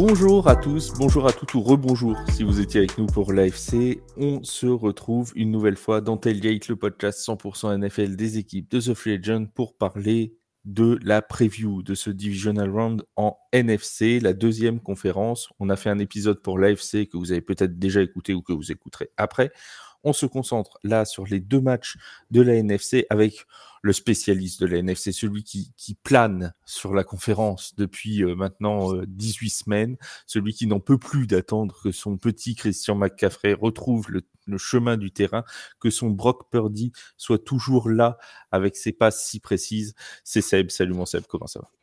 Bonjour à tous, bonjour à toutes ou rebonjour si vous étiez avec nous pour l'AFC. On se retrouve une nouvelle fois dans Tailgate, le podcast 100% NFL des équipes de The Free pour parler de la preview de ce Divisional Round en NFC, la deuxième conférence. On a fait un épisode pour l'AFC que vous avez peut-être déjà écouté ou que vous écouterez après. On se concentre là sur les deux matchs de la NFC avec le spécialiste de la NFC, celui qui, plane sur la conférence depuis euh, maintenant 18 euh, semaines, celui qui n'en peut plus d'attendre que son petit Christian McCaffrey retrouve le, chemin du terrain, que son Brock Purdy soit toujours là avec ses passes si précises. C'est Seb. Salut mon Seb, comment ça va?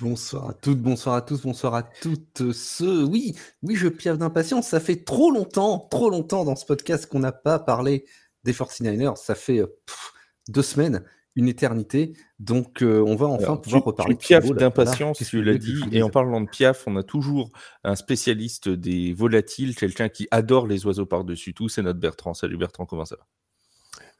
Bonsoir à toutes, bonsoir à tous, bonsoir à toutes ceux. Oui, oui, je piave d'impatience. Ça fait trop longtemps, trop longtemps dans ce podcast qu'on n'a pas parlé des 49ers. Ça fait euh, deux semaines, une éternité. Donc, euh, on va enfin pouvoir reparler. Tu piaf d'impatience, tu l'as dit. Et en parlant de piaf, on a toujours un spécialiste des volatiles, quelqu'un qui adore les oiseaux par-dessus tout. C'est notre Bertrand. Salut Bertrand, comment ça va?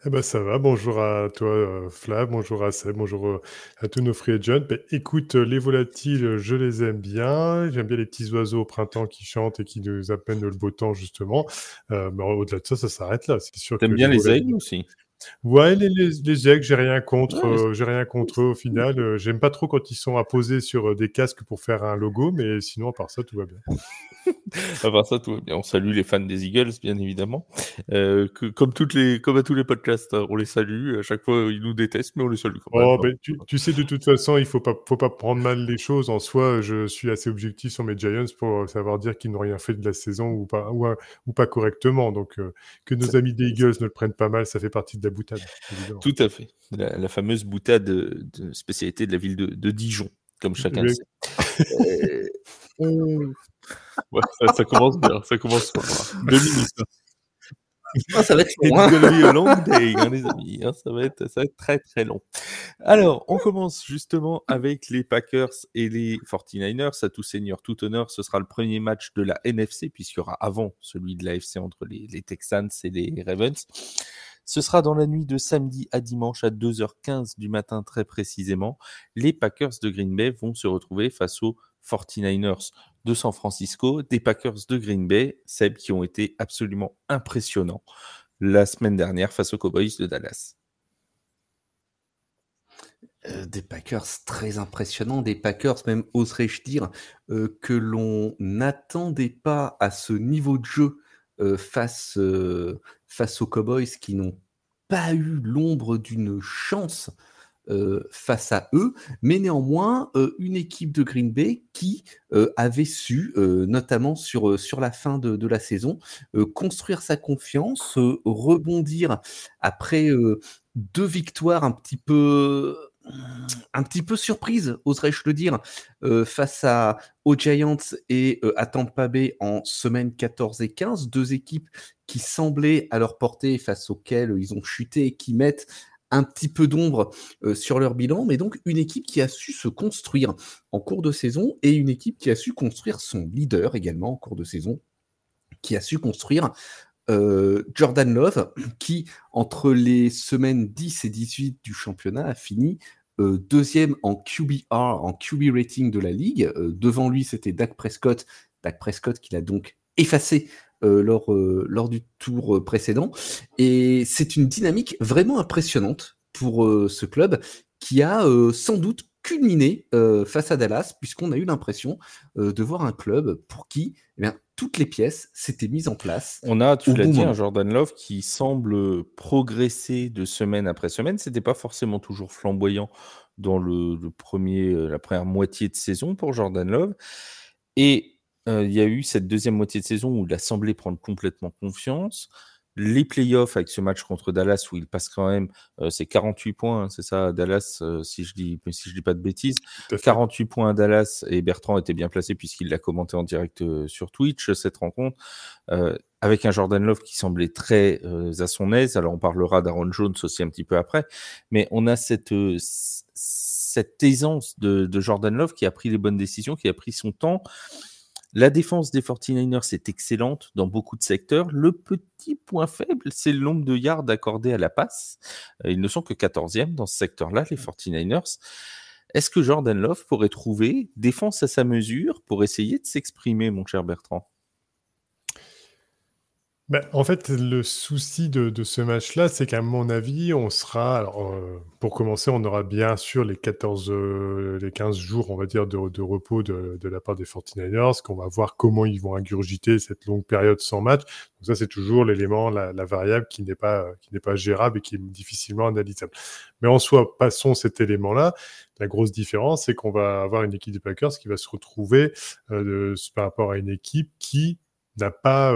Eh ben ça va, bonjour à toi euh, Flav, bonjour à Seb, bonjour euh, à tous nos free agents. Ben, écoute, euh, les volatiles, je les aime bien. J'aime bien les petits oiseaux au printemps qui chantent et qui nous appellent le beau temps justement. mais au-delà de ça, ça s'arrête là. C'est sûr. T'aimes bien les aigles aussi? Ouais, les, les, les aigles, j'ai rien contre. Euh, j'ai rien contre eux au final. Euh, j'aime pas trop quand ils sont apposés sur euh, des casques pour faire un logo, mais sinon à part ça, tout va bien. à part ça, tout va bien. On salue les fans des Eagles, bien évidemment. que, comme toutes les, comme à tous les podcasts, hein, on les salue. À chaque fois, ils nous détestent, mais on les salue. Quand même. Oh, ben, tu, tu, sais, de toute façon, il faut pas, faut pas prendre mal les choses. En soi, je suis assez objectif sur mes Giants pour savoir dire qu'ils n'ont rien fait de la saison ou pas, ou, ou pas correctement. Donc, que nos amis des Eagles ne le prennent pas mal, ça fait partie de la boutade. Tout à fait. La, fameuse boutade de, spécialité de la ville de, Dijon, comme chacun le sait. Euh, ça, commence bien, ça commence bien. Deux minutes. Hein. Ah, ça va être long. Hein. long day, hein, les amis. Hein, ça, va être, ça va être très très long. Alors, on commence justement avec les Packers et les 49ers. À tout seigneur, tout honneur, ce sera le premier match de la NFC, puisqu'il y aura avant celui de la FC entre les, les Texans et les Ravens. Ce sera dans la nuit de samedi à dimanche à 2h15 du matin très précisément. Les Packers de Green Bay vont se retrouver face aux 49ers de San Francisco, des Packers de Green Bay, celles qui ont été absolument impressionnants la semaine dernière face aux Cowboys de Dallas. Euh, des Packers très impressionnants, des Packers même oserais-je dire euh, que l'on n'attendait pas à ce niveau de jeu face, face aux Cowboys qui n'ont pas eu l'ombre d'une chance euh, face à eux, mais néanmoins euh, une équipe de Green Bay qui euh, avait su, notamment sur, la fin de la saison, construire sa confiance, rebondir après deux victoires un petit peu un petit peu surprise, oserais-je le dire, euh, face à, aux Giants et euh, à Tampa Bay en semaine 14 et 15, deux équipes qui semblaient à leur portée, face auxquelles ils ont chuté et qui mettent un petit peu d'ombre euh, sur leur bilan, mais donc une équipe qui a su se construire en cours de saison et une équipe qui a su construire son leader également en cours de saison, qui a su construire Jordan Love, qui, entre les semaines 10 et 18 du championnat, a fini euh, deuxième en QBR, en QB rating de la ligue. Euh, devant lui, c'était Dak Prescott. Dak Prescott qui l'a donc effacé euh, lors, du tour précédent. Et c'est une dynamique vraiment impressionnante pour ce club qui a sans doute culminé face à Dallas, puisqu'on a eu l'impression de voir un club pour qui eh toutes les pièces s'étaient mises en place. On a, tu l'as dit, un Jordan Love qui semble progresser de semaine après semaine. C'était pas forcément toujours flamboyant dans le, premier, euh, la première moitié de saison pour Jordan Love. Et euh, il y a eu cette deuxième moitié de saison où il a semblé prendre complètement confiance les playoffs avec ce match contre Dallas où il passe quand même, euh, c'est 48 points, hein, c'est ça, Dallas, euh, si je dis si je dis pas de bêtises, 48 points à Dallas et Bertrand était bien placé puisqu'il l'a commenté en direct euh, sur Twitch cette rencontre avec un Jordan Love qui semblait très à son aise. Alors on parlera d'Aaron Jones aussi un petit peu après, mais on a cette cette aisance de, de Jordan Love qui a pris les bonnes décisions, qui a pris son temps la défense des 49ers est excellente dans beaucoup de secteurs. Le petit point faible, c'est le nombre de yards accordés à la passe. Euh, ils ne sont que 14e dans ce secteur-là, les 49ers. Est-ce que Jordan Love pourrait trouver défense à sa mesure pour essayer de s'exprimer, mon cher Bertrand? Bah, en fait, le souci de, ce match-là, c'est qu'à mon avis, on sera. Alors, euh, pour commencer, on aura bien sûr les 14, euh, les 15 jours, on va dire, de, repos de, la part des 49ers, qu'on va voir comment ils vont ingurgiter cette longue période sans match. Donc, ça, c'est toujours l'élément, la, variable qui n'est pas, qui n'est pas gérable et qui est difficilement analysable. Mais en soi, passons cet élément-là. La grosse différence, c'est qu'on va avoir une équipe des Packers qui va se retrouver euh, par rapport à une équipe qui n'a pas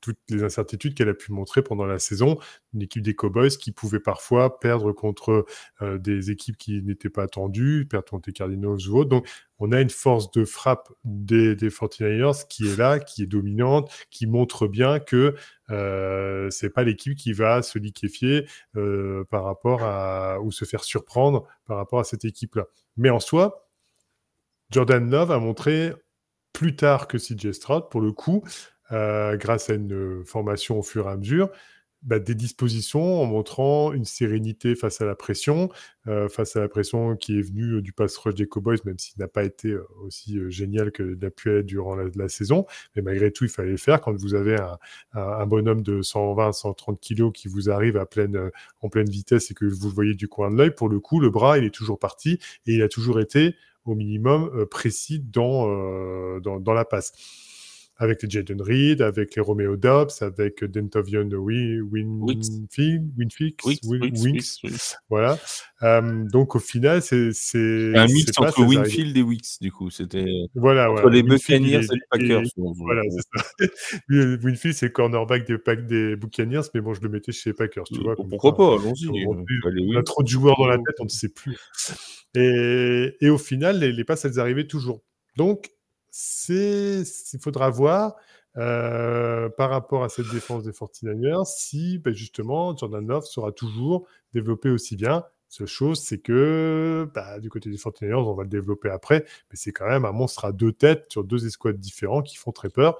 toutes les incertitudes qu'elle a pu montrer pendant la saison. Une équipe des Cowboys qui pouvait parfois perdre contre des équipes qui n'étaient pas attendues, perdre contre les Cardinals ou autres. Donc, on a une force de frappe des, des 49ers qui est là, qui est dominante, qui montre bien que euh, c'est pas l'équipe qui va se liquéfier par rapport à ou se faire surprendre par rapport à cette équipe-là. Mais en soi, Jordan Love a montré plus tard que CJ Stroud, pour le coup, euh, grâce à une euh, formation au fur et à mesure, bah, des dispositions en montrant une sérénité face à la pression, euh, face à la pression qui est venue du pass rush des Cowboys, même s'il n'a pas été aussi génial que l'a pu être durant la, saison. Mais malgré tout, il fallait le faire. Quand vous avez un, bonhomme de 120-130 kilos qui vous arrive en pleine vitesse et que vous le voyez du coin de l'œil, pour le coup, le bras, il est toujours parti et il a toujours été au minimum euh, précis euh, dans, dans, la passe avec les Jaden Reed, avec les Romeo Dobbs, avec Dentovion Winfield, Winfix, voilà. Euh, donc au final, c'est un mix entre Winfield et Wix, du coup, c'était voilà, entre les Buccaneers et, les Packers. voilà, c'est ça. Winfield, c'est cornerback des, des Buccaneers, mais bon, je le mettais chez les Packers, tu vois. Pourquoi pas, allons-y. On, a trop de joueurs dans la tête, on ne sait plus. Et, et au final, les, les passes, elles arrivaient toujours. Donc, il faudra voir euh, par rapport à cette défense des 49ers si ben, justement Jordan Love sera toujours développé aussi bien. Seule chose, c'est que bah, du côté des 49ers, on va le développer après, mais c'est quand même un monstre à deux têtes sur deux escouades différents qui font très peur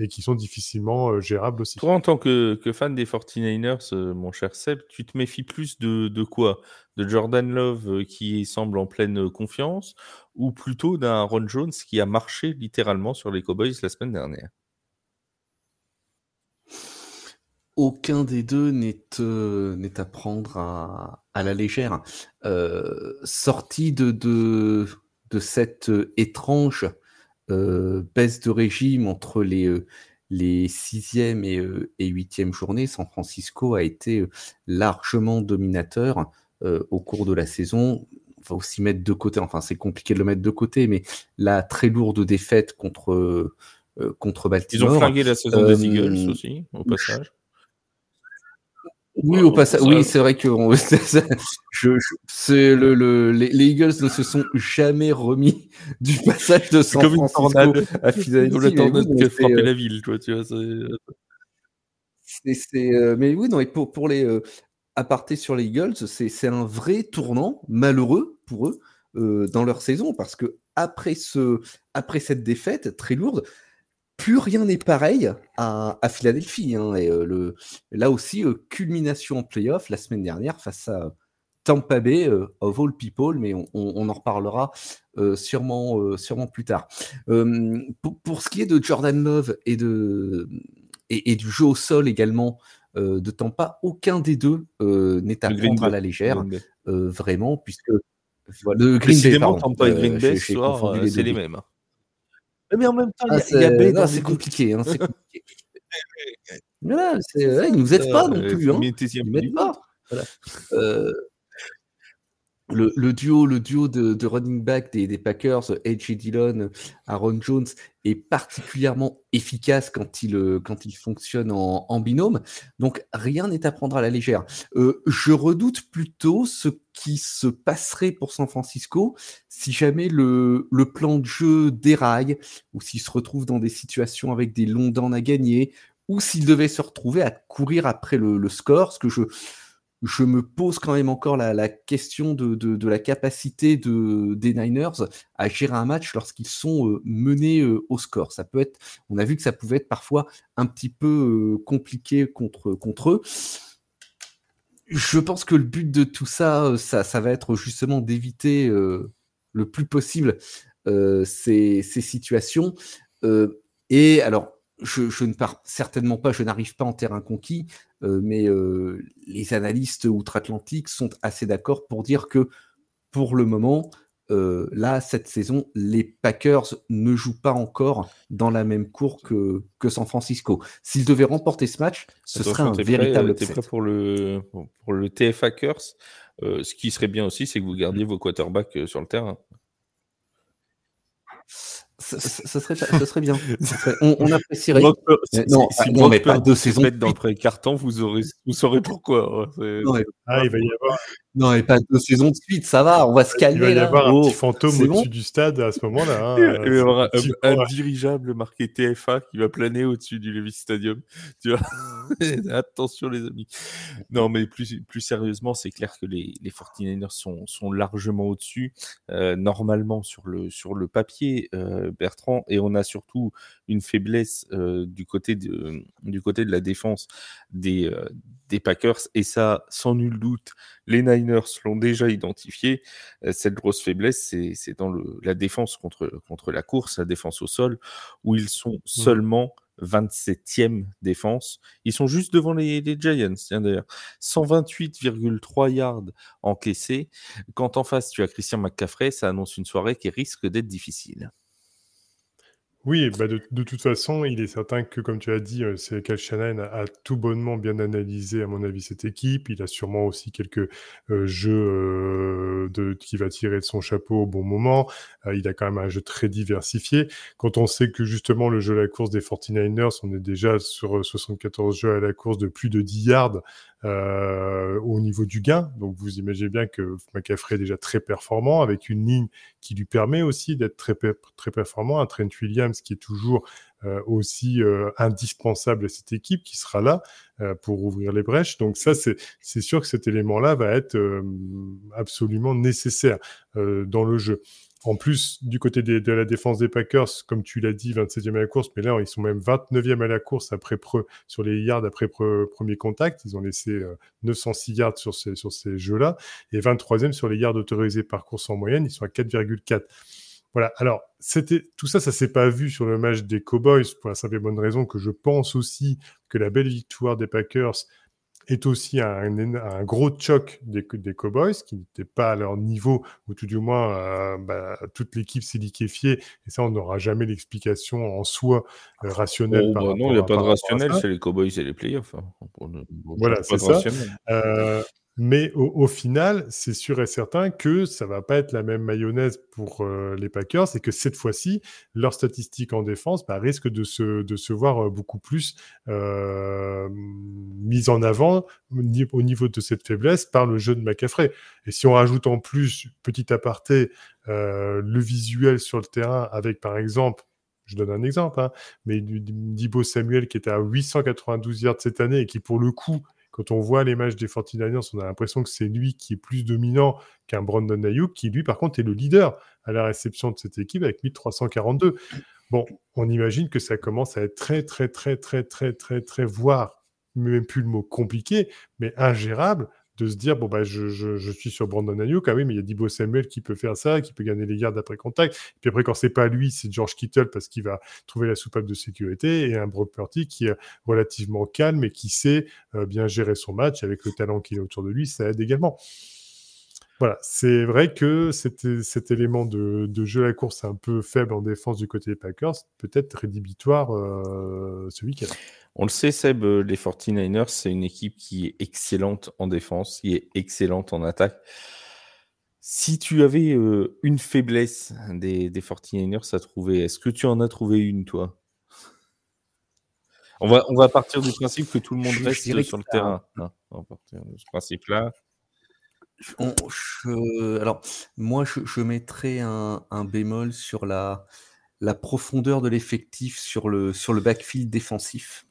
et qui sont difficilement euh, gérables aussi. Toi, en tant que, fan des 49ers, euh, mon cher Seb, tu te méfies plus de, quoi? De Jordan Love euh, qui semble en pleine confiance ou plutôt d'un Ron Jones qui a marché littéralement sur les Cowboys la semaine dernière? Aucun des deux n'est à prendre à, la légère. sorti de, de, de, cette étrange euh, baisse de régime entre les, euh, les sixième et, euh, et huitième journées, San Francisco a été largement dominateur au cours de la saison. On va aussi mettre de côté, enfin c'est compliqué de le mettre de côté, mais la très lourde défaite contre, contre Baltimore. Ils ont flingué la saison des Eagles aussi, au passage. Oui, au passage, oui, c'est vrai que je, je, le, le, les, Eagles ne se sont jamais remis du passage de San Francisco à Philadelphie. Le tornade qui a frappé la ville, toi, tu vois. C'est, euh, mais oui, non, et pour, pour les euh, apartés sur les Eagles, c'est un vrai tournant malheureux pour eux euh, dans leur saison parce que après, ce, après cette défaite très lourde, plus rien n'est pareil à, Philadelphie. Hein, et, euh, le, là aussi, euh, culmination en playoff la semaine dernière face à Tampa Bay, euh, of all people, mais on, en reparlera sûrement, sûrement plus tard. Pour, ce qui est de Jordan Love et, de, et, du jeu au sol également de Tampa, aucun des deux n'est à prendre à la légère, vraiment, puisque le Green Bay, Tampa et Green Bay, c'est les mêmes. Mais en même temps, ah, il y, a B C'est compliqué. Hein, compliqué. voilà, ils nous aident pas non plus. Hein. Ils m'aident pas. Voilà. Euh, le, duo, le duo de, running back des, Packers, AJ Dillon, Aaron Jones, est particulièrement efficace quand il, euh, quand il fonctionne en, binôme. Donc rien n'est à prendre à la légère. Euh, je redoute plutôt ce qui se passerait pour San Francisco si jamais le, plan de jeu déraille, ou s'il se retrouve dans des situations avec des longs dents à gagner, ou s'il devait se retrouver à courir après le, le score, ce que je je me pose quand même encore la, question de, la capacité de, des Niners à gérer un match lorsqu'ils sont euh, menés euh, au score. Ça peut être, on a vu que ça pouvait être parfois un petit peu euh, compliqué contre, contre eux. Je pense que le but de tout ça, ça, va être justement d'éviter le plus possible ces, ces, situations. et alors, je, ne pars certainement pas, je n'arrive pas en terrain conquis, mais les analystes outre-Atlantique sont assez d'accord pour dire que pour le moment, euh, là, cette saison, les Packers ne jouent pas encore dans la même cour que, que San Francisco. S'ils devaient remporter ce match, ce serait un véritable prêt, prêt pour le, pour le TF Hackers euh, Ce qui serait bien aussi, c'est que vous gardiez vos quarterbacks euh, sur le terrain. Ce, serait, ce serait bien. on, apprécierait. si, non, si non, mais pas deux saisons. dans le pré-carton, vous, aurez, vous saurez pourquoi. ah, il va y avoir non, et pas deux saisons de suite, ça va, on va se calmer. Il va y avoir un petit oh, fantôme au-dessus du stade à ce moment-là. Hein, il va y avoir un, dirigeable marqué TFA qui va planer au-dessus du Levis Stadium. Tu vois Attention, les amis. Non, mais plus, plus sérieusement, c'est clair que les, les 49ers sont, sont largement au-dessus, euh, normalement, sur le, sur le papier, euh, Bertrand, et on a surtout une faiblesse euh, du, côté de, du côté de la défense des, euh, des Packers, et ça, sans nul doute, les Niners l'ont déjà identifié. Euh, cette grosse faiblesse, c'est dans le, la défense contre, contre la course, la défense au sol, où ils sont mmh. seulement 27e défense. Ils sont juste devant les, les Giants, d'ailleurs. 128,3 yards encaissés. Quand en face, tu as Christian McCaffrey, ça annonce une soirée qui risque d'être difficile. Oui, bah de, toute façon, il est certain que, comme tu as dit, euh, c'est Shannon a, tout bonnement bien analysé, à mon avis, cette équipe. Il a sûrement aussi quelques euh, jeux euh, de, qui va tirer de son chapeau au bon moment. il a quand même un jeu très diversifié. Quand on sait que justement le jeu à la course des 49ers, on est déjà sur 74 jeux à la course de plus de 10 yards euh, au niveau du gain. Donc vous imaginez bien que McCaffrey est déjà très performant avec une ligne qui lui permet aussi d'être très, très performant. Un Trent Williams qui est toujours euh, aussi euh, indispensable à cette équipe qui sera là euh, pour ouvrir les brèches. Donc ça, c'est sûr que cet élément-là va être euh, absolument nécessaire dans le jeu. En plus, du côté de la défense des Packers, comme tu l'as dit, 27e à la course, mais là, ils sont même 29e à la course après sur les yards après premier contact. Ils ont laissé 906 euh, yards sur ces, sur ces jeux-là et 23e sur les yards autorisés par course en moyenne. Ils sont à 4,4. Voilà. Alors, c'était tout ça, ça s'est pas vu sur le match des Cowboys pour la simple et bonne raison que je pense aussi que la belle victoire des Packers est aussi un, un gros choc des, des, Cowboys, qui n'étaient pas à leur niveau, ou tout du moins, euh, bah, toute l'équipe s'est liquéfiée, et ça, on n'aura jamais l'explication en soi euh, rationnelle. Oh, bah non, il n'y a pas de rationnel, c'est les Cowboys et les playoffs. Hein. Voilà, c'est ça. Euh, mais au, final, c'est sûr et certain que ça va pas être la même mayonnaise pour euh, les Packers et que cette fois-ci, leurs statistiques en défense bah, risquent de se, de se voir euh, beaucoup plus euh, en avant au niveau de cette faiblesse par le jeu de McCaffrey. Et si on rajoute en plus, petit aparté, le visuel sur le terrain avec par exemple je donne un exemple, hein, mais Dibo Samuel qui était à 892 yards cette année et qui pour le coup quand on voit les matchs des 49ers, on a l'impression que c'est lui qui est plus dominant qu'un Brandon Ayuk, qui lui, par contre, est le leader à la réception de cette équipe avec 1342. Bon, on imagine que ça commence à être très, très, très, très, très, très, très, voire même plus le mot compliqué, mais ingérable se dire bon bah je, je, suis sur Brandon Ayuk. Ah oui mais il y a Dibo Samuel qui peut faire ça qui peut gagner les gardes après contact. Et puis après quand c'est pas lui c'est George Kittle parce qu'il va trouver la soupape de sécurité et un Brock Purdy qui est relativement calme et qui sait euh, bien gérer son match avec le talent qu'il a autour de lui ça aide également voilà, c'est vrai que cet, cet élément de, de, jeu à la course un peu faible en défense du côté des Packers peut être rédhibitoire euh, ce week-end. On le sait, Seb, euh, les 49ers, c'est une équipe qui est excellente en défense, qui est excellente en attaque. Si tu avais euh, une faiblesse des, des 49ers à trouver, est-ce que tu en as trouvé une, toi? On va, on va partir du principe que tout le monde reste sur le terrain. Hein. on va partir de ce principe-là. Alors, moi, je, je mettrais un, un, bémol sur la, la profondeur de l'effectif sur le, sur le backfield défensif.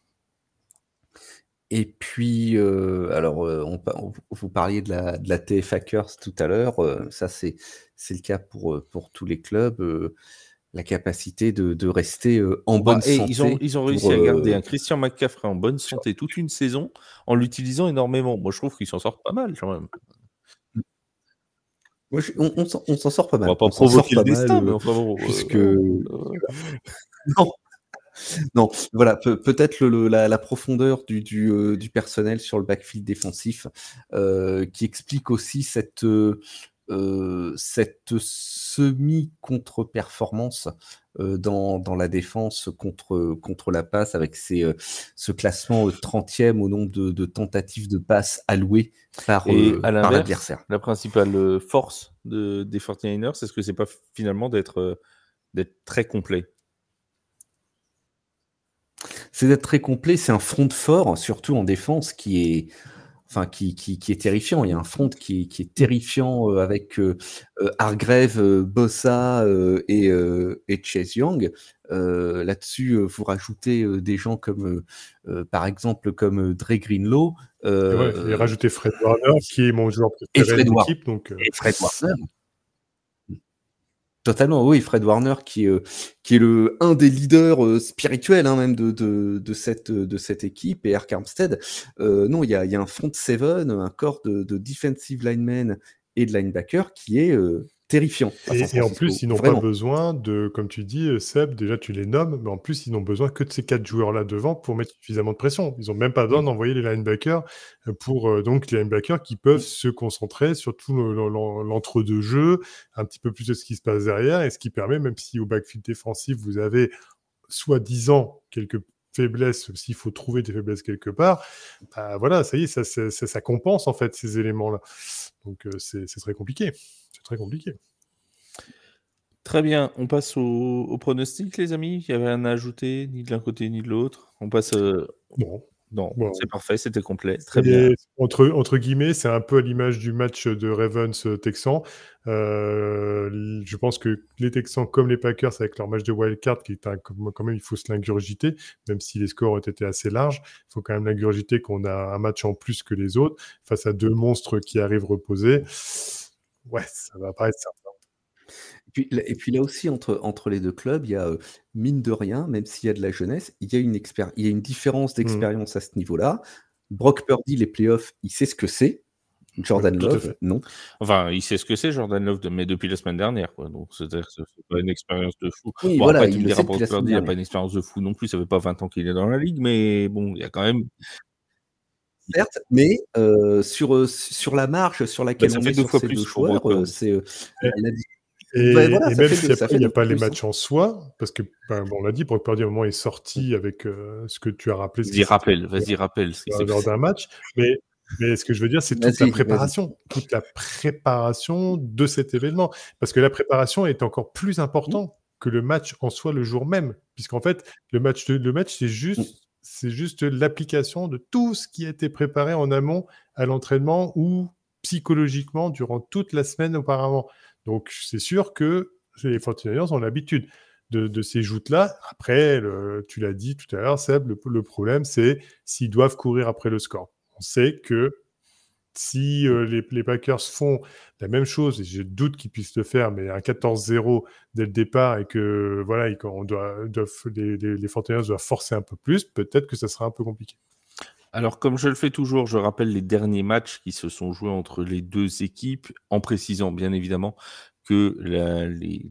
Et puis, euh, alors, euh, on, vous parliez de la, de la TF Hackers tout à l'heure. Euh, ça, c'est, c'est le cas pour, pour tous les clubs. la capacité de, de rester en Bah, bonne et santé. ils ont, ils ont réussi pour, à garder euh, un Christian McCaffrey en bonne santé toute une saison en l'utilisant énormément. Moi, je trouve qu'ils s'en sortent pas mal quand même. Moi, je- on, on s'en on sort pas On mal. va pas on s'en sort provoquer pas le destin, mal, mais euh, enfin bon. puisque euh, non, non, voilà, peut- peut-être la, la profondeur du, du, euh, du personnel sur le backfield défensif euh, qui explique aussi cette, cette semi-contre-performance dans, dans la défense contre, contre la passe avec euh, ce classement euh, 30e au nombre de, de tentatives de passe allouées par, euh, l'adversaire. la principale euh, force de, des 49ers, c'est ce que c'est pas finalement d'être euh, d'être très complet? c'est d'être très complet. C'est un front fort, surtout en défense, qui est, enfin, qui, qui, qui est terrifiant. Il y a un front qui, est- qui est terrifiant euh, avec euh, euh, Hargrave, euh, Bossa et, et Chase Young. Là-dessus, vous rajoutez des gens comme, par exemple, comme Dre Greenlow. Ouais, et rajouter Fred Warner, qui est mon joueur préféré de l'équipe. Donc, et Fred Warner. Totalement, oui, Fred Warner qui est, euh, est un des leaders euh, spirituels hein, même de, cette, équipe et Eric Armstead. Euh, non, il y a, un front seven, un corps de, de defensive linemen et de linebacker qui est terrifiant. Et, en plus, ils n'ont pas besoin de, comme tu dis, euh, Seb, déjà tu les nommes, mais en plus, ils n'ont besoin que de ces quatre joueurs-là devant pour mettre suffisamment de pression. Ils n'ont même pas besoin d'envoyer les linebackers euh, pour euh, donc les linebackers qui peuvent se concentrer sur tout le- le- le- l'entre-deux jeux, un petit peu plus de ce qui se passe derrière, et ce qui permet, même si au backfield défensif, vous avez soi-disant quelques faiblesses, s'il faut trouver des faiblesses quelque part, bah voilà, ça y est, ça, ça, ça- ça compense en fait ces éléments-là. Donc euh, c'est très compliqué. C'est très compliqué. Très bien, on passe au, au pronostic, les amis? Il y avait rien à ajouter, ni de l'un côté ni de l'autre? On passe. euh, Bon. Non, Bon. c'est parfait, c'était complet. Très bien. Entre, entre guillemets, c'est un peu à l'image du match de Ravens-Texans. Euh, je pense que les Texans, comme les Packers, avec leur match de wildcard, qui est un, quand même, il faut se l'ingurgiter, même si les scores ont été assez larges, il faut quand même l'ingurgiter qu'on a un match en plus que les autres, face à deux monstres qui arrivent reposés. Ouais, ça va pas être simple. Et puis, là- et puis là aussi, entre, entre les deux clubs, il y a, euh, mine de rien, même s'il y a de la jeunesse, il y a une, il y a une différence d'expérience à ce niveau-là. Brock Purdy, les playoffs, il sait ce que c'est. Jordan Love, non. Enfin, il sait ce que c'est, Jordan Love, mais depuis la semaine dernière. Quoi. Donc, c'est-à-dire que c'est pas une expérience de fou. Oui, Bon, voilà, après, il il n'a pas une expérience de fou non plus. Ça fait pas 20 ans qu'il est dans la ligue, mais bon, il y a quand même. Certes, mais euh, sur, euh, sur la marge sur laquelle Bah, on fait est deux sur fois ces plus deux joueurs, c'est euh, la- Et, voilà, même s'il n'y a, pas les hein. matchs en soi, parce que ben, bon, on l'a dit, Brock Purdy à un moment est sorti avec euh, ce que tu as rappelé. Vas-y, rappelle, vas-y, rappelle. lors d'un match. Mais, mais ce que je veux dire, c'est toute la préparation, toute la préparation de cet événement. Parce que la préparation est encore plus importante que le match en soi le jour même. Puisqu'en fait, le match, le match c'est juste, Mm. c'est juste l'application de tout ce qui a été préparé en amont à l'entraînement ou psychologiquement durant toute la semaine auparavant. Donc, c'est sûr que les 49ers ont l'habitude de, ces joutes-là. Après, tu l'as dit tout à l'heure, Seb, le, problème, c'est s'ils doivent courir après le score. On sait que si euh, les, Packers font la même chose, et je doute qu'ils puissent le faire, mais un 14-0 dès le départ et que voilà, doit, les, les, les 49ers doivent forcer un peu plus, peut-être que ça sera un peu compliqué. Alors, comme je le fais toujours, je rappelle les derniers matchs qui se sont joués entre les deux équipes, en précisant bien évidemment que la- les,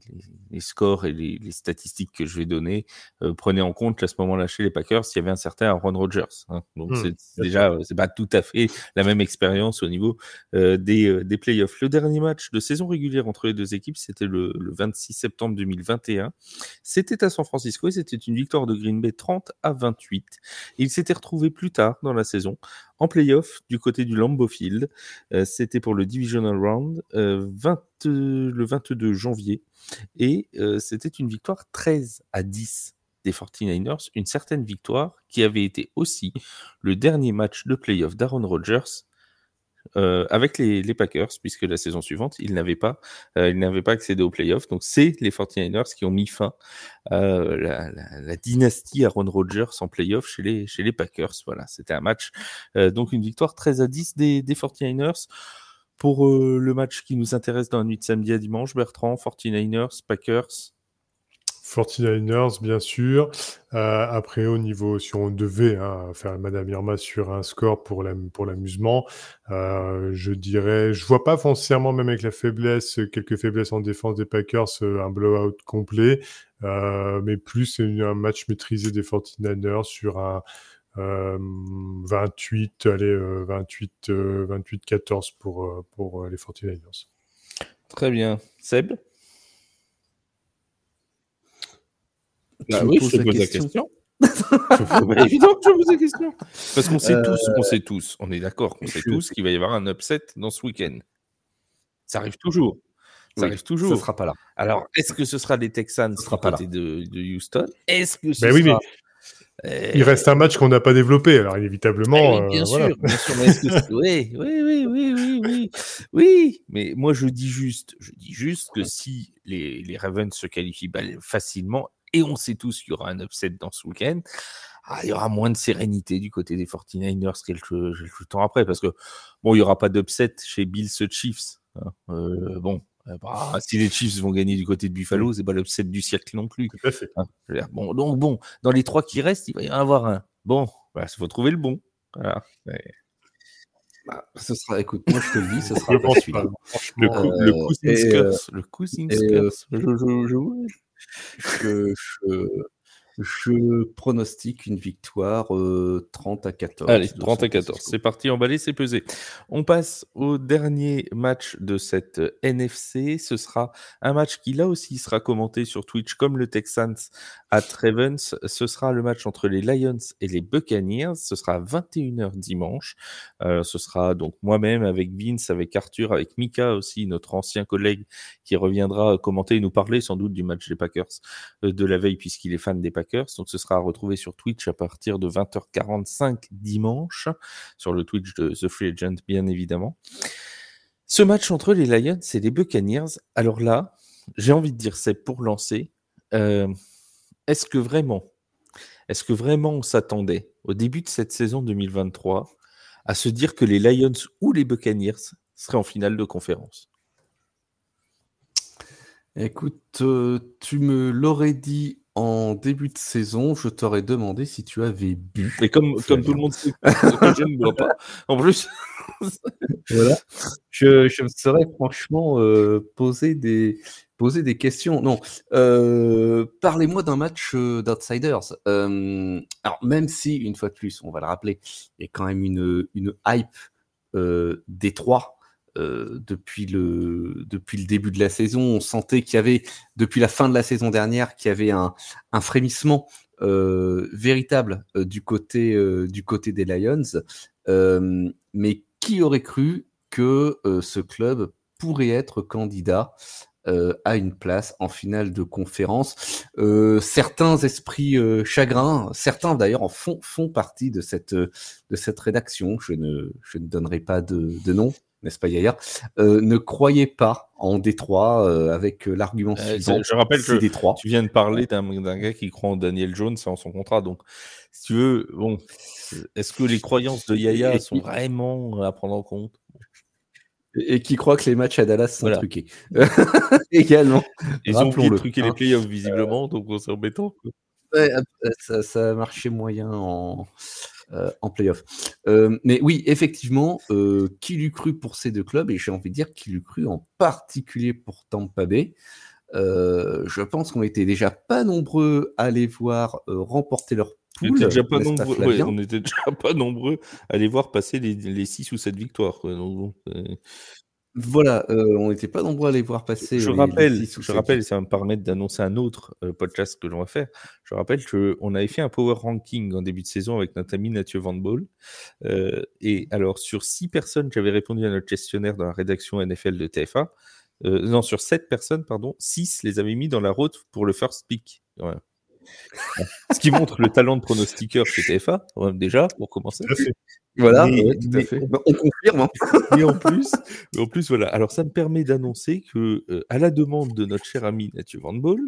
scores et les, les statistiques que je vais donner euh, prenaient en compte à ce moment-là chez les Packers il y avait un certain Aaron Rodgers. hein. Donc Hmm, c'est déjà euh, c'est pas tout à fait la même expérience au niveau euh, des, euh, des playoffs. Le dernier match de saison régulière entre les deux équipes, c'était le, le 26 septembre 2021. C'était à San Francisco et c'était une victoire de Green Bay 30 à 28. Il s'était retrouvé plus tard dans la saison en playoff du côté du Lambeau Field. Euh, C'était pour le Divisional Round euh, 20, le 22 janvier et euh, c'était une victoire 13 à 10 des 49ers, une certaine victoire qui avait été aussi le dernier match de playoff d'Aaron Rodgers euh, avec les, les Packers, puisque la saison suivante, ils n'avaient pas, euh, ils pas accédé aux playoffs. Donc, c'est les 49ers qui ont mis fin à euh, la, la- la dynastie Aaron Rodgers en playoff chez les, chez les Packers. Voilà, c'était un match, euh, donc une victoire 13 à 10 des, des 49ers. Pour euh, le match qui nous intéresse dans la nuit de samedi à dimanche, Bertrand, 49ers, Packers. 49ers, bien sûr. Euh, après, au niveau, si on devait hein, faire Madame Irma sur un score pour l'amusement, euh, je dirais, je vois pas foncièrement, même avec la faiblesse, quelques faiblesses en défense des Packers, euh, un blowout complet, mais plus un match maîtrisé des 49ers sur un 28, allez, 28, 28-14 pour, pour les 49ers. Très bien. Seb? Bah oui, je te pose la question. évidemment que je pose la question. Parce qu'on sait tous, on sait tous, on est d'accord qu'on sait tous qu'il va y avoir un upset dans ce week-end. Ça arrive toujours. Ça arrive toujours. Ne sera pas là. Alors, est-ce que ce sera les Texans ce sera pas là. De, de, Houston? Est-ce que ce ben sera... oui, mais il reste un match qu'on n'a pas développé, alors inévitablement. Oui, bien euh, sûr, voilà. bien sûr. Mais que... oui, oui, oui, oui, oui, oui, oui. Mais moi, je dis juste, je dis juste que si les, les Ravens se qualifient facilement, et on sait tous qu'il y aura un upset dans ce week-end, ah, il y aura moins de sérénité du côté des 49ers quelques, quelques temps après, parce que bon, il n'y aura pas d'upset chez Bills Chiefs. Hein. Euh, bon, bah, si les Chiefs vont gagner du côté de Buffalo, c'est pas l'upset du siècle non plus. Tout à fait. Hein. Bon, donc bon, dans les trois qui restent, il va y en avoir un. Bon, il bah, faut trouver le bon. Voilà. Bah, ce sera, écoute, moi je te le dis, ce sera Je pas pense celui-là. pas. Le, cou le Euh, cousin et, euh, curse. Le euh, je, je- je, je, je pronostique une victoire euh, 30 à 14. Allez, de 30 à San 14. Francisco. C'est parti, emballé, c'est pesé. On passe au dernier match de cette NFC. Ce sera un match qui, là aussi, sera commenté sur Twitch comme le Texans à Ravens. Ce sera le match entre les Lions et les Buccaneers. Ce sera à 21h dimanche. Euh, ce sera donc moi-même avec Vince, avec Arthur, avec Mika aussi, notre ancien collègue qui reviendra commenter et nous parler sans doute du match des Packers euh, de la veille puisqu'il est fan des Packers. Donc ce sera à retrouver sur Twitch à partir de 20h45 dimanche, sur le Twitch de The Free Agent bien évidemment. Ce match entre les Lions et les Buccaneers, alors là, j'ai envie de dire c'est pour lancer. euh, est-ce que vraiment, est-ce que vraiment on s'attendait au début de cette saison 2023 à se dire que les Lions ou les Buccaneers seraient en finale de conférence? Écoute, euh, tu me l'aurais dit en début de saison, je t'aurais demandé si tu avais bu. Et comme, tout le monde sait que je ne bois pas, en plus, Voilà. Je, je me serais franchement euh, posé, des, posé des questions. Non, euh, parlez-moi d'un match euh, d'Outsiders. Alors, même si, une fois de plus, on va le rappeler, il y a quand même une, une hype des trois. Euh, depuis, le, depuis le début de la saison, on sentait qu'il y avait, depuis la fin de la saison dernière, qu'il y avait un, un frémissement euh, véritable euh, du, côté, euh, du côté des Lions. Euh, mais qui aurait cru que ce club pourrait être candidat à une place en finale de conférence? Euh, Certains esprits euh, chagrins, certains d'ailleurs en font, font partie de cette, de cette rédaction, je ne, je ne donnerai pas de, de nom, n'est-ce pas Yaya euh, Ne croyez pas en Détroit euh, avec euh, l'argument Euh, suivant. je rappelle c'est que Détroit. tu viens de parler d'un gars qui croit en Daniel Jones en son contrat. Donc, si tu veux, bon, est-ce que les croyances de Yaya Et- sont vraiment à prendre en compte? Et qui croit que les matchs à Dallas sont Voilà. truqués. Également. Ils ont oublié de truquer les playoffs, visiblement, donc c'est embêtant. quoi. Ouais, euh, ça, ça a marché moyen en, euh, en playoff. Euh, mais oui, effectivement, euh, qui l'eût cru pour ces deux clubs, et j'ai envie de dire qui l'eut cru en particulier pour Tampa Bay. Je pense qu'on était déjà pas nombreux à les voir remporter leur On poule. était déjà pas n'est-ce pas, nombreux, Flavien ouais, on était déjà pas nombreux à les voir passer les, les 6 ou 7 victoires. quoi. Donc, bon, Voilà, euh, on n'était pas nombreux à les voir passer. je les- les rappelle, je et ça va me permettre d'annoncer un autre euh, podcast que l'on va faire. Je rappelle qu'on avait fait un power ranking en début de saison avec notre ami Mathieu Van Ball. Euh, et alors, sur six personnes qui avaient répondu à notre questionnaire dans la rédaction NFL de TFA, euh, non, sur sept personnes, pardon, six les avaient mis dans la route pour le first pick. Ouais. Ce qui montre le talent de pronostiqueur chez TFA, ouais, déjà, pour commencer. Voilà, Mais- ouais, tout à mais- fait. On confirme. hein. Et en plus, en plus, voilà. Alors, ça me permet d'annoncer que, euh, à la demande de notre cher ami Mathieu Van Ball,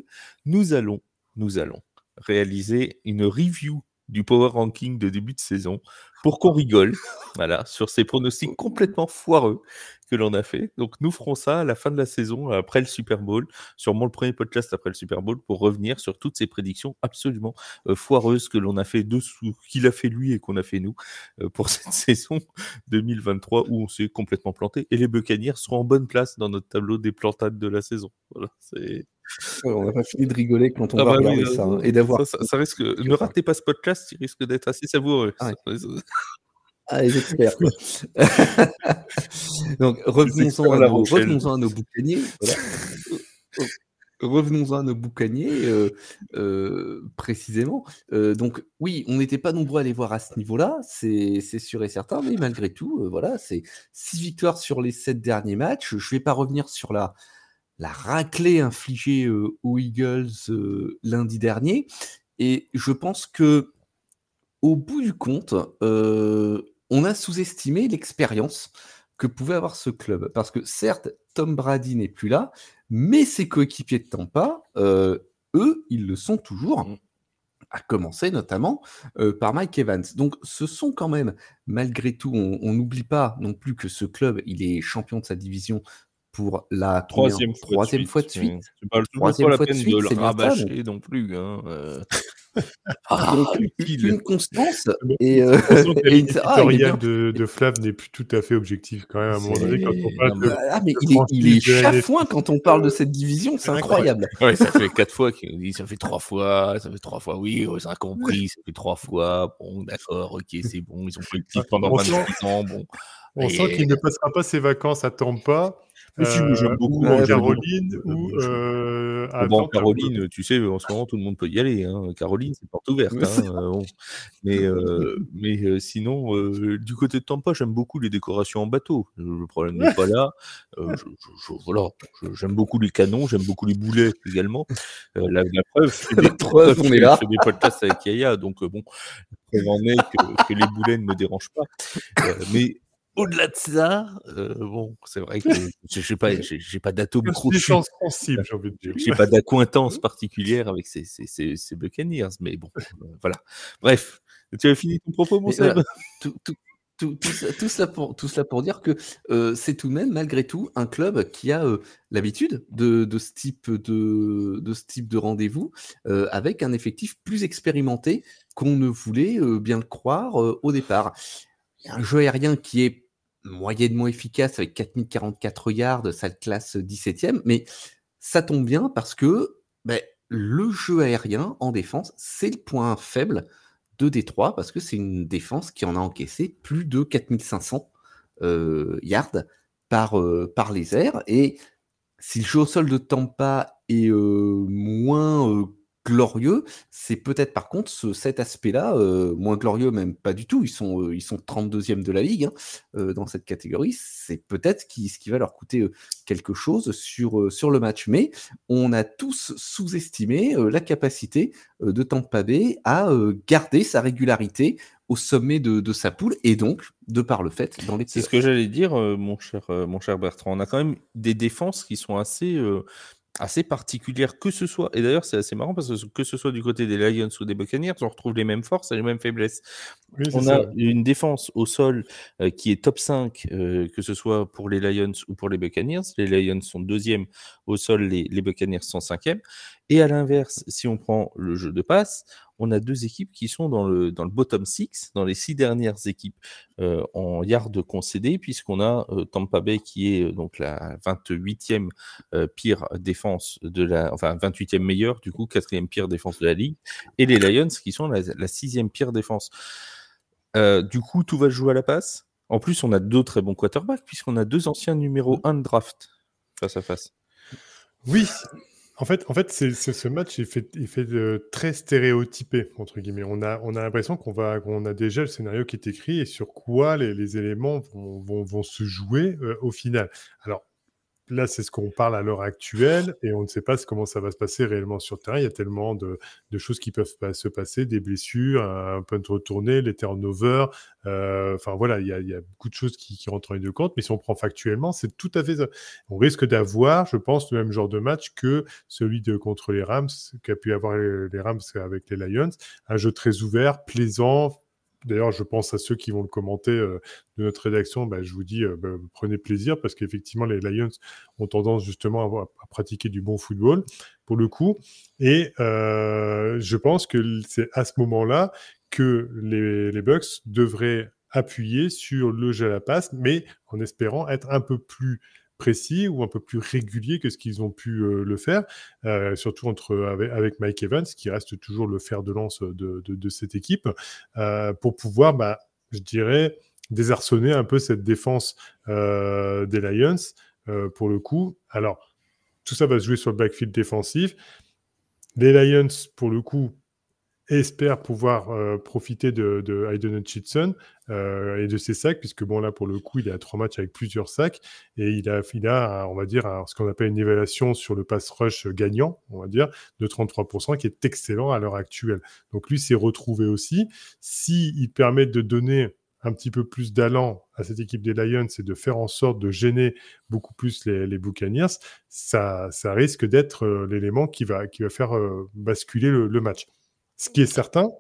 nous allons, nous allons réaliser une review du power ranking de début de saison pour qu'on rigole, voilà, sur ces pronostics complètement foireux que l'on a fait. Donc nous ferons ça à la fin de la saison, après le Super Bowl, sûrement le premier podcast après le Super Bowl, pour revenir sur toutes ces prédictions absolument euh, foireuses que l'on a fait dessous, qu'il a fait lui et qu'on a fait nous euh, pour cette saison 2023 où on s'est complètement planté. Et les Buccaneers seront en bonne place dans notre tableau des plantades de la saison. Voilà, c'est on n'a pas fini de rigoler quand on ah va bah regarder ça hein, et d'avoir. Ça, risque. Ne ratez pas ce podcast, il risque d'être assez savoureux. Ah, ah j'espère. Donc revenons-en à, nos, revenons à nos boucaniers. Revenons-en à nos boucaniers euh, euh, précisément. Euh, donc oui, on n'était pas nombreux à les voir à ce niveau-là, c'est sûr et certain, mais malgré tout, voilà, c'est six victoires sur les sept derniers matchs. Je ne vais pas revenir sur la, la raclée infligée aux Eagles lundi dernier. Et je pense que au bout du compte, on a sous-estimé l'expérience que pouvait avoir ce club. Parce que certes, Tom Brady n'est plus là, mais ses coéquipiers de Tampa, eux, ils le sont toujours. Mmh. À commencer notamment par Mike Evans. Donc, ce sont quand même, malgré tout, on n'oublie pas non plus que ce club, il est champion de sa division pour la troisième, fois, troisième fois de suite. C'est pas, troisième fois de suite, de le rabâcher non plus. Hein, euh. ah, une constance et, euh, et ah, de, de Flav n'est plus tout à fait objectif quand même à un moment donné quand on parle de, ah, mais il est, il est chafouin quand on parle de cette division, c'est incroyable. Ouais, ça fait quatre fois qu'il dit ça fait trois fois, ça fait trois fois, oui, ça a compris, ça fait trois fois, bon, d'accord, ok, c'est bon, ils ont fait le titre pendant 26 ans, bon. On sent qu'il ne passera pas ses vacances à Tampa j'aime euh, beaucoup en Caroline ou euh, à bon, Caroline, tu sais, en ce moment, tout le monde peut y aller. Hein. Caroline, c'est porte ouverte. Hein, euh, bon. Mais, mais sinon, du côté de Tampa, j'aime beaucoup les décorations en bateau. Le problème n'est pas là. Je, je, voilà, j'aime beaucoup les canons, j'aime beaucoup les boulets également. La, la, preuve, fais des, preuve, on est là. Je fais des podcasts avec Yaya, donc bon, la preuve en est que, que, les boulets ne me dérangent pas. mais au-delà de ça, euh, bon, c'est vrai que je n'ai pas, j'ai pas d'atome sensible, j'ai envie de dire. J'ai pas d'acquaintance particulière avec ces, ces, ces, Buccaneers, mais bon, euh, voilà. Bref, tu as fini ton propos, mon Seb? tout, tout, tout, tout, cela pour, tout cela pour dire que euh, c'est tout de même, malgré tout, un club qui a l'habitude de, de, ce type de, de, ce type de rendez-vous, avec un effectif plus expérimenté qu'on ne voulait bien le croire au départ. Un jeu aérien qui est moyennement efficace avec 4044 yards, ça classe 17e, mais ça tombe bien parce que ben, le jeu aérien en défense, c'est le point faible de Détroit parce que c'est une défense qui en a encaissé plus de 4500 euh, yards par, euh, par les airs. Et si le jeu au sol de Tampa est euh, moins glorieux, c'est peut-être par contre cet aspect-là, euh, moins glorieux même pas du tout, ils sont, euh, ils sont 32e de la ligue hein, euh, dans cette catégorie, c'est peut-être qui, ce qui va leur coûter quelque chose sur, sur le match. Mais on a tous sous-estimé la capacité de Tampa Bay à garder sa régularité au sommet de, sa poule et donc de par le fait dans les C'est ce que j'allais dire, mon, cher, mon cher Bertrand. On a quand même des défenses qui sont assez assez particulière, que ce soit, et d'ailleurs c'est assez marrant parce que que ce soit du côté des Lions ou des Buccaneers, on retrouve les mêmes forces et les mêmes faiblesses. on a une défense au sol euh, qui est top 5, euh, que ce soit pour les Lions ou pour les Buccaneers. Les Lions sont deuxième au sol, les, les Buccaneers sont cinquième. Et à l'inverse, si on prend le jeu de passe, on a deux équipes qui sont dans le, bottom six, dans les six dernières équipes euh, en yards concédés, puisqu'on a euh, Tampa Bay qui est euh, donc la 28e pire défense de la, enfin 28e meilleure, du coup, quatrième pire défense de la ligue, et les Lions qui sont la, la sixième pire défense. du coup, tout va jouer à la passe. En plus, on a deux très bons quarterbacks, puisqu'on a deux anciens numéros 1 de draft face à face. Oui, en fait, en fait c'est, ce match est fait, est fait de, très stéréotypé, entre guillemets. On a, on a l'impression qu'on va, qu'on a déjà le scénario qui est écrit et sur quoi les, les éléments vont, vont, vont, se jouer euh, au final. Alors, là, c'est ce qu'on parle à l'heure actuelle et on ne sait pas comment ça va se passer réellement sur le terrain. Il y a tellement de, choses qui peuvent se passer, des blessures, un peu de retourner, les turnovers. Euh, enfin voilà, il y, a, beaucoup de choses qui, rentrent en ligne de compte. Mais si on prend factuellement, c'est tout à fait. On risque d'avoir, je pense, le même genre de match que celui de contre les Rams, qu'a pu avoir les Rams avec les Lions. Un jeu très ouvert, plaisant, D'ailleurs, je pense à ceux qui vont le commenter euh, de notre rédaction. Bah, je vous dis, euh, bah, prenez plaisir parce qu'effectivement, les Lions ont tendance justement à, pratiquer du bon football pour le coup. Et euh, je pense que c'est à ce moment-là que les, les Bucks devraient appuyer sur le jeu à la passe, mais en espérant être un peu plus précis ou un peu plus régulier que ce qu'ils ont pu euh, le faire, euh, surtout entre, avec, Mike Evans, qui reste toujours le fer de lance de, cette équipe, euh, pour pouvoir, bah, je dirais, désarçonner un peu cette défense des Lions, pour le coup. Alors, tout ça va se jouer sur le backfield défensif. Les Lions, pour le coup, espère pouvoir euh, profiter de, de Hayden Hutchinson euh, et de ses sacs, puisque bon là pour le coup il est à trois matchs avec plusieurs sacs et il a, il a on va dire ce qu'on appelle une évaluation sur le pass rush gagnant, on va dire de 33% qui est excellent à l'heure actuelle. Donc lui s'est retrouvé aussi. Si il permet de donner un petit peu plus d'allant à cette équipe des Lions et de faire en sorte de gêner beaucoup plus les, les Buccaneers, ça, ça risque d'être euh, l'élément qui va, qui va faire basculer le match. Ce qui est certain,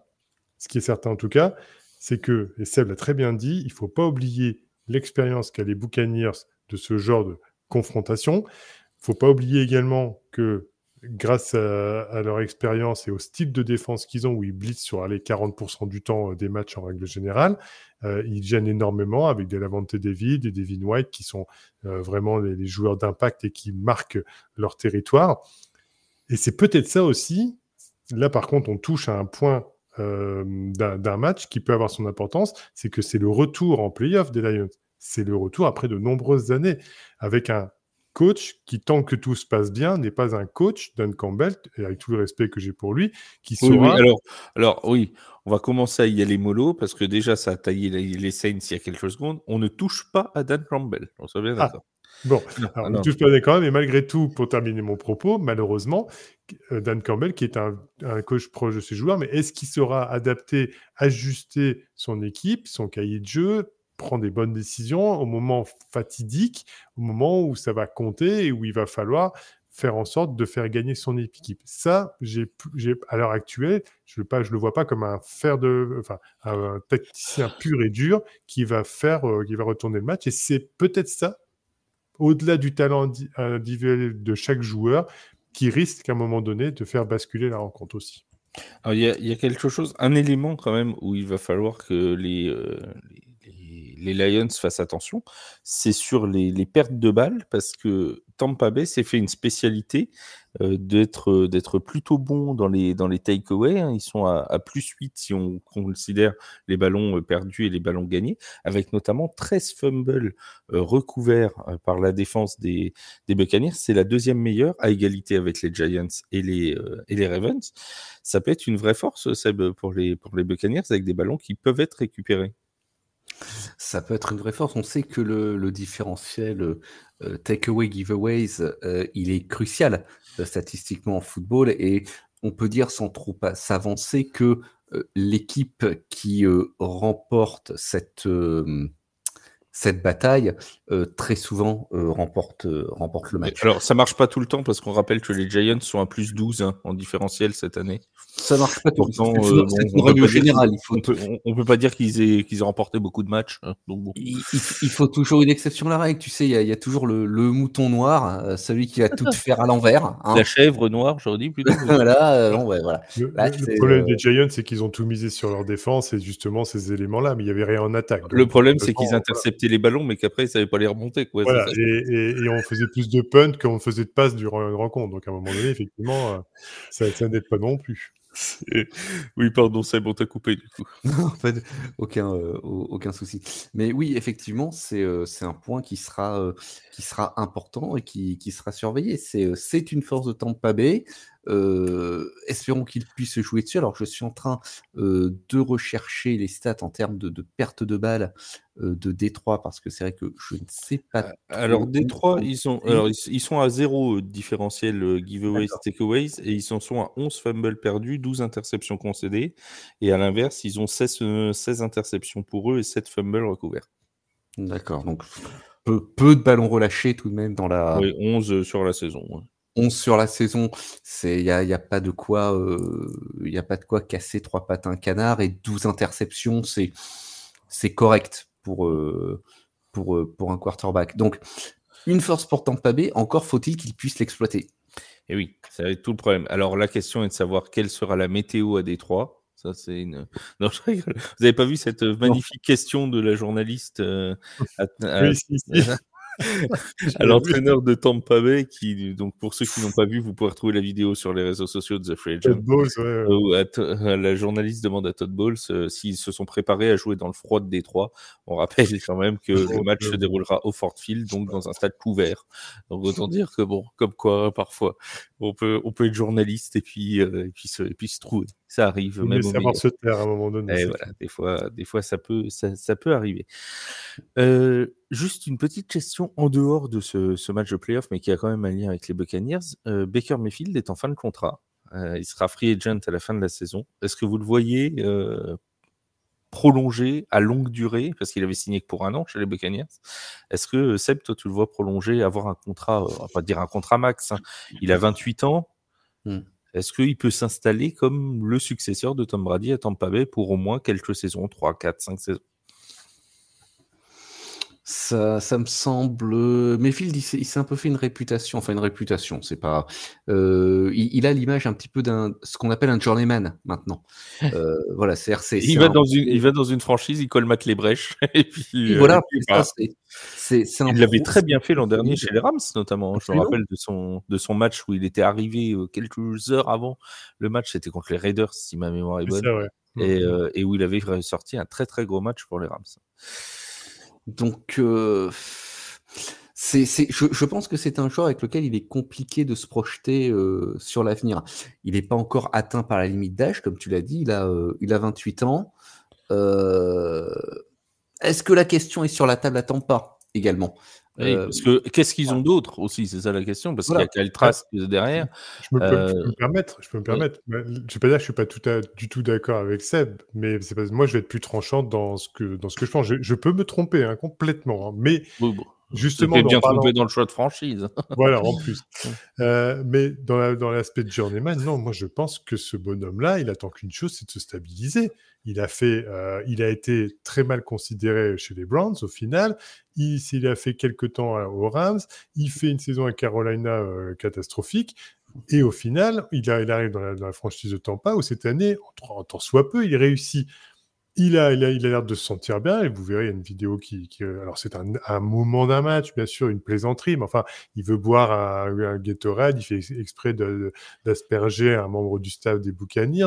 ce qui est certain en tout cas, c'est que, et Seb l'a très bien dit, il ne faut pas oublier l'expérience qu'a les Buccaneers de ce genre de confrontation. Il ne faut pas oublier également que grâce à, leur expérience et au style de défense qu'ils ont, où ils blitzent sur les 40% du temps euh, des matchs en règle générale, euh, ils gênent énormément avec des Lavante David et Devin White qui sont euh, vraiment les, joueurs d'impact et qui marquent leur territoire. Et c'est peut-être ça aussi Là, par contre, on touche à un point euh, d'un match qui peut avoir son importance, c'est que c'est le retour en playoff des Lions. C'est le retour après de nombreuses années, avec un coach qui, tant que tout se passe bien, n'est pas un coach, Dan Campbell, et avec tout le respect que j'ai pour lui, qui sera... alors, alors, oui, on va commencer à y aller mollo, parce que déjà, ça a taillé les, Saints il y a quelques secondes. On ne touche pas à Dan Campbell, on se bien ah, d'accord. Bon, on ne touche pas d'accord, mais malgré tout, pour terminer mon propos, malheureusement, euh, Dan Campbell, qui est un, coach proche de ses joueurs, mais est-ce qu'il sera adapté, ajuster son équipe, son cahier de jeu, prendre des bonnes décisions au moment fatidique, au moment où ça va compter et où il va falloir faire en sorte de faire gagner son équipe? Ça, j'ai, à l'heure actuelle, je ne le vois pas comme un fer de, enfin, un tacticien pur et dur qui va faire, euh, qui va retourner le match. Et c'est peut-être ça au-delà du talent individuel de chaque joueur, qui risque à un moment donné de faire basculer la rencontre aussi. il y, a quelque chose, un élément quand même où il va falloir que les, euh, Lions fassent attention, c'est sur les, les, pertes de balles, parce que Tampa Bay s'est fait une spécialité euh, d'être euh, d'être plutôt bon dans les dans les takeaways. Hein. Ils sont à, plus 8 si on considère les ballons euh, perdus et les ballons gagnés, avec notamment 13 fumbles recouverts par la défense des, des Buccaneers. C'est la deuxième meilleure à égalité avec les Giants et les et les Ravens. Ça peut être une vraie force, Seb, pour les pour les Buccaneers avec des ballons qui peuvent être récupérés. Ça peut être une vraie force. On sait que le, différentiel euh, takeaway giveaways, euh, il est crucial euh, statistiquement en football et on peut dire sans trop s'avancer que l'équipe qui remporte cette cette bataille, euh, très souvent, euh, remporte, euh, remporte le match. Alors, ça marche pas tout le temps parce qu'on rappelle que les Giants sont à plus 12 hein, en différentiel cette année. Ça marche pas tout le temps. on, peut, pas dire qu'ils aient, qu'ils aient remporté beaucoup de matchs. Hein, il, faut toujours une exception à la règle. Tu sais, il y, a toujours le, mouton noir, celui qui va tout faire à l'envers. Hein. La chèvre noire, j'aurais dit plutôt. voilà, voilà. Le, problème des Giants, c'est qu'ils ont tout misé sur leur défense et justement ces éléments-là, mais il n'y avait rien en attaque. le problème, c'est qu'ils interceptaient les ballons, mais qu'après, ils ne savaient pas les remonter. Quoi. Voilà, et, on faisait plus de punts qu'on faisait de passes durant une rencontre. Donc, à un moment donné, effectivement, euh, ça, ça n'aide pas non plus. Oui, pardon, c'est bon, t'as coupé du coup. aucun, euh, aucun souci. Mais oui, effectivement, c'est euh, un point qui sera, qui sera important et qui, qui sera surveillé. C'est une force de Tampa Bay. Espérons qu'il puisse jouer dessus. Alors, je suis en train de rechercher les stats en termes de, de perte de balles de Détroit parce que c'est vrai que je ne sais pas. Alors, Détroit, ils sont, alors, ils, sont à zéro différentiel giveaways, takeaways et ils en sont à 11 fumbles perdus, 12 interceptions concédées. Et à l'inverse, ils ont 16, 16 interceptions pour eux et 7 fumbles recouverts. D'accord. Donc, peu, de ballons relâchés tout de même dans la. Oui, 11 sur la saison. 11 sur la saison, il n'y a, y a, pas de quoi, il a pas de quoi casser trois pattes un canard et 12 interceptions, c'est correct pour, pour, pour un quarterback. Donc, une force pour Tampa Bay, encore faut-il qu'il puisse l'exploiter. Et oui, ça va être tout le problème. Alors, la question est de savoir quelle sera la météo à Détroit. Ça, c'est une. Non, je rigole. Vous n'avez pas vu cette magnifique question de la journaliste oui, si, si. à l'entraîneur de Tampa Bay, qui, donc pour ceux qui n'ont pas vu, vous pouvez retrouver la vidéo sur les réseaux sociaux de The Free Agent. Euh, la journaliste demande à Todd Bowles euh, s'ils se sont préparés à jouer dans le froid de Détroit. On rappelle quand même que le match se déroulera au Fort Field, donc dans un stade couvert. Donc autant dire que bon, comme quoi parfois on peut, on peut être journaliste et puis, euh, et puis, se, et puis se trouver. Ça arrive. même savoir se taire à un moment donné. Et voilà, des fois, des fois ça peut, ça, ça peut arriver. Euh, juste une petite question en dehors de ce, ce, match de playoff, mais qui a quand même un lien avec les Buccaneers. Euh, Baker Mayfield est en fin de contrat. Il sera free agent à la fin de la saison. Est-ce que vous le voyez euh, prolonger à longue durée, parce qu'il avait signé que pour un an chez les Buccaneers. Est-ce que Seb, toi, tu le vois prolonger, avoir un contrat, on va pas dire un contrat max, hein. il a 28 ans. Hmm. Est-ce qu'il peut s'installer comme le successeur de Tom Brady à Tampa Bay pour au moins quelques saisons, 3, 4, 5 saisons? Ça, ça me semble. Mayfield, il s'est un peu fait une réputation. Enfin, une réputation, c'est pas. Euh, il, a l'image un petit peu d'un ce qu'on appelle un journeyman maintenant. Euh, voilà, c'est il va dans une, il va dans une franchise, il colmate les brèches. Et puis, euh, voilà, c'est il l'avait très bien fait l'an dernier chez les Rams, notamment. Je me rappelle de son de son match où il était arrivé quelques heures avant le match. C'était contre les Raiders, si ma mémoire est bonne. et, et où il avait sorti un très très gros match pour les Rams. Donc, euh, je, pense que c'est un joueur avec lequel il est compliqué de se projeter euh, sur l'avenir. Il n'est pas encore atteint par la limite d'âge, comme tu l'as dit, il a, euh, il a 28 ans. est-ce que la question est sur la table à temps pas également? Euh, parce que qu'est-ce qu'ils ont d'autre aussi, c'est ça la question, parce qu'il y a quelle trace derrière. Je, me peux, je peux, me permettre, je peux me permettre. Je vais pas dire que je suis pas tout du tout d'accord avec Seb, mais c'est parce que moi je vais être plus tranchant dans ce que dans ce que je pense. Je, peux me tromper hein, complètement, hein, mais Justement, bien trompé dans le choix de franchise. voilà, en plus. Euh, mais dans l'aspect de journeyman, non, moi je pense que ce bonhomme-là, il attend qu'une chose, c'est de se stabiliser. Il a fait, euh, il a été très mal considéré chez les Browns au final. Il, il a fait quelques temps aux Rams. Il fait une saison à Carolina euh, catastrophique. Et au final, il, arrive dans la, franchise de Tampa où cette année, en, en tant soit peu, il réussit il a, il a, il a l'air de se sentir bien et vous verrez, il y a une vidéo qui, alors c'est un, un, moment d'un match, bien sûr, une plaisanterie, mais enfin, il veut boire un, un Gatorade, il fait exprès d'asperger un membre du staff des Buccaneers.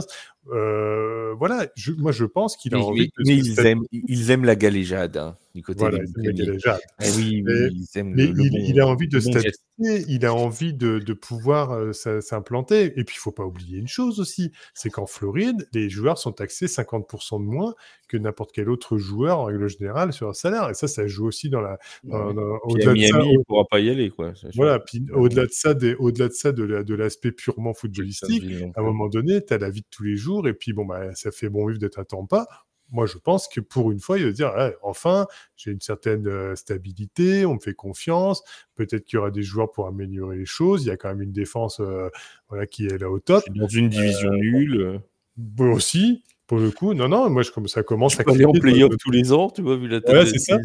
Euh, voilà, je, moi je pense qu'il a envie de. Mais ils aiment, ils aiment la galéjade hein, du côté voilà, des galéjade. Oui, mais, ils aiment le, il, bon, il, a envie de stabiliser, il a envie de, de pouvoir euh, s'implanter. Et puis il faut pas oublier une chose aussi, c'est qu'en Floride, les joueurs sont taxés 50% de moins que n'importe quel autre joueur en règle générale sur un salaire. Et ça, ça joue aussi dans la. Dans, dans, au-delà Miami, de ça, il ne pourra pas y aller, quoi. Voilà, puis au-delà de ça, des, au-delà de ça, de, l'aspect purement footballistique, à un moment donné, tu as la vie de tous les jours et puis, bon, bah, ça fait bon vivre d'être à Tampa. Moi, je pense que pour une fois, il va dire enfin, j'ai une certaine euh, stabilité, on me fait confiance. Peut-être qu'il y aura des joueurs pour améliorer les choses. Il y a quand même une défense euh, voilà, qui est là au top. Dans une division euh, nulle. aussi, pour le coup, non, non, moi, je, ça commence à cliquer. en playoff tous les ans, tu vois, vu la ouais, c'est ça.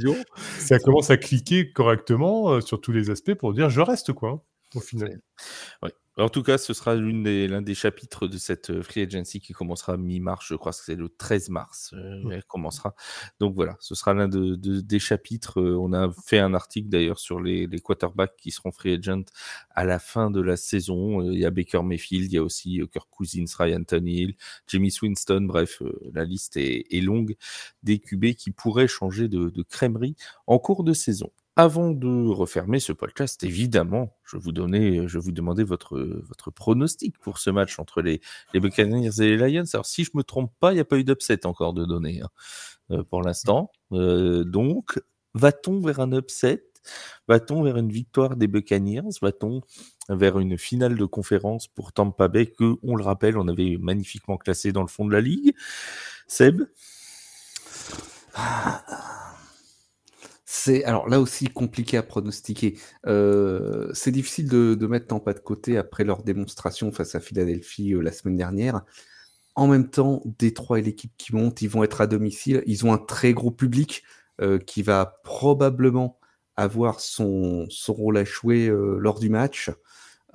ça commence à cliquer correctement sur tous les aspects pour dire je reste, quoi, au final. Oui. En tout cas, ce sera l'un des, chapitres de cette euh, free agency qui commencera mi-mars. Je crois que c'est le 13 mars. Euh, elle commencera. Donc voilà, ce sera l'un des chapitres. Euh, on a fait un article d'ailleurs sur les, quarterbacks qui seront free agent à la fin de la saison. Il y a Baker Mayfield, il y a aussi Kirk Cousins, Ryan Tannehill, Jamie Swinston. Bref, la liste est, longue des QB qui pourraient changer de, de crèmerie en cours de saison. Avant de refermer ce podcast, évidemment, je vous donnais, je vous demandais votre, votre pronostic pour ce match entre les, les Buccaneers et les Lions. Alors, si je me trompe pas, il n'y a pas eu d'upset encore de données hein, euh, pour l'instant. Euh, donc, va-t-on vers un upset? Va-t-on vers une victoire des Buccaneers? Va-t-on vers une finale de conférence pour Tampa Bay que, on le rappelle, on avait magnifiquement classé dans le fond de la ligue? Seb? C'est alors là aussi compliqué à pronostiquer. Euh, c'est difficile de, mettre Tampa de côté après leur démonstration face à Philadelphie euh, la semaine dernière. En même temps, Détroit et l'équipe qui monte, ils vont être à domicile. Ils ont un très gros public euh, qui va probablement avoir son, son rôle à jouer lors du match.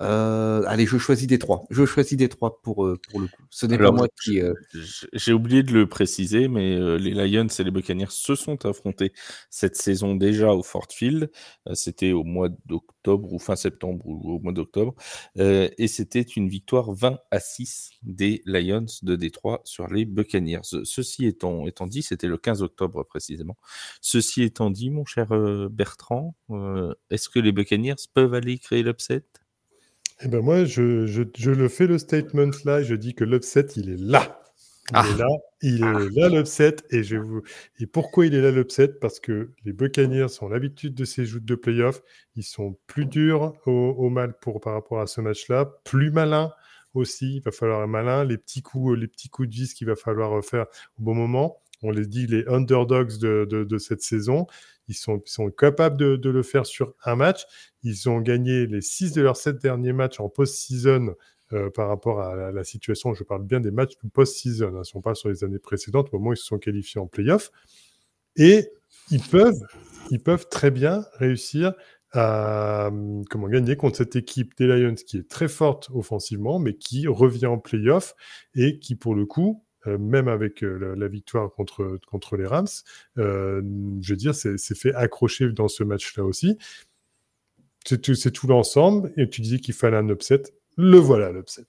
Euh, allez, je choisis des trois. Je choisis des trois pour, euh, pour le coup. Ce n'est pas moi qui. Euh, j'ai oublié de le préciser, mais les Lions et les Buccaneers se sont affrontés cette saison déjà au Fort Field. c'était au mois d'octobre ou fin septembre ou au mois d'octobre. et c'était une victoire 20 à 6 des Lions de Détroit sur les Buccaneers. Ceci étant, étant dit, c'était le 15 octobre précisément. Ceci étant dit, mon cher Bertrand, est-ce que les Buccaneers peuvent aller créer l'upset? Eh ben moi, je, je, le fais le statement là, je dis que l'upset, il est là. Il est ah. là, il est ah. là l'upset. Et, je vous... et pourquoi il est là l'upset? Parce que les Buccaneers ont l'habitude de ces joutes de playoffs. Ils sont plus durs au, mal pour, par rapport à ce match-là, plus malins aussi. Il va falloir un malin, les petits coups, les petits coups de vis qu'il va falloir faire au bon moment. On les dit les underdogs de, de, de cette saison. Ils sont, capables de, le faire sur un match. Ils ont gagné les six de leurs sept derniers matchs en post-season euh, par rapport à la, situation. Je parle bien des matchs post-season. Hein. Ne sont pas sur les années précédentes, au moment où ils se sont qualifiés en playoff. Et ils peuvent, très bien réussir à comment gagner contre cette équipe des Lions qui est très forte offensivement, mais qui revient en playoff et qui, pour le coup, même avec euh, la, victoire contre, contre les Rams, euh, je veux dire, c'est fait accrocher dans ce match-là aussi. C'est tout, l'ensemble. Et tu disais qu'il fallait un upset. Le voilà, l'upset.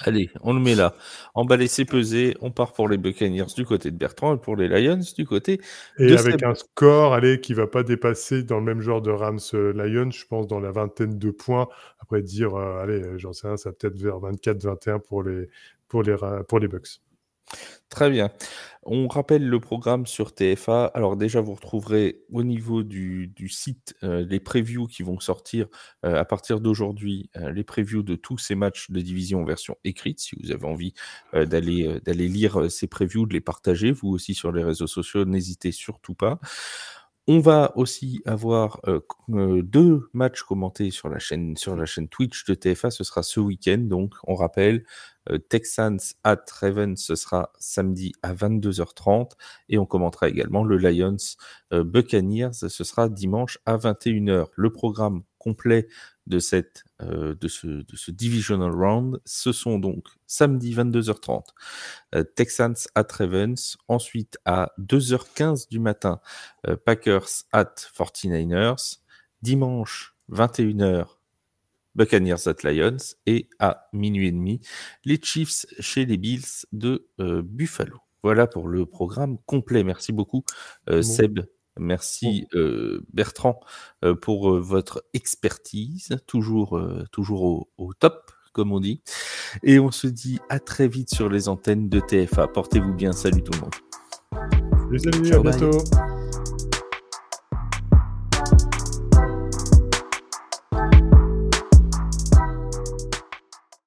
Allez, on le met là. Emballé, c'est pesé. On part pour les Buccaneers du côté de Bertrand et pour les Lions du côté. Et avec un score, allez, qui va pas dépasser dans le même genre de Rams Lions, je pense dans la vingtaine de points. Après dire, allez, j'en sais rien, ça peut-être vers 24-21 pour les pour les pour les Bucks. Très bien. On rappelle le programme sur TFA. Alors déjà, vous retrouverez au niveau du, site euh, les previews qui vont sortir euh, à partir d'aujourd'hui, euh, les previews de tous ces matchs de division en version écrite. Si vous avez envie d'aller d'aller lire ces previews, de les partager, vous aussi sur les réseaux sociaux, n'hésitez surtout pas. On va aussi avoir deux matchs commentés sur la chaîne sur la chaîne Twitch de TFA. Ce sera ce week-end, donc on rappelle Texans at Ravens, ce sera samedi à 22h30. Et on commentera également le Lions euh, Buccaneers, ce sera dimanche à 21h. Le programme complet de, cette, euh, de, ce, de ce divisional round, ce sont donc samedi 22h30, Texans at Ravens, ensuite à 2h15 du matin, Packers at 49ers, dimanche 21h, Buccaneers at Lions et à minuit et demi, les Chiefs chez les Bills de euh, Buffalo. Voilà pour le programme complet. Merci beaucoup, euh, Seb. Merci euh, Bertrand pour votre expertise, toujours, toujours au, top, comme on dit. Et on se dit à très vite sur les antennes de TFA. Portez-vous bien. Salut tout le monde. Salut, à bientôt.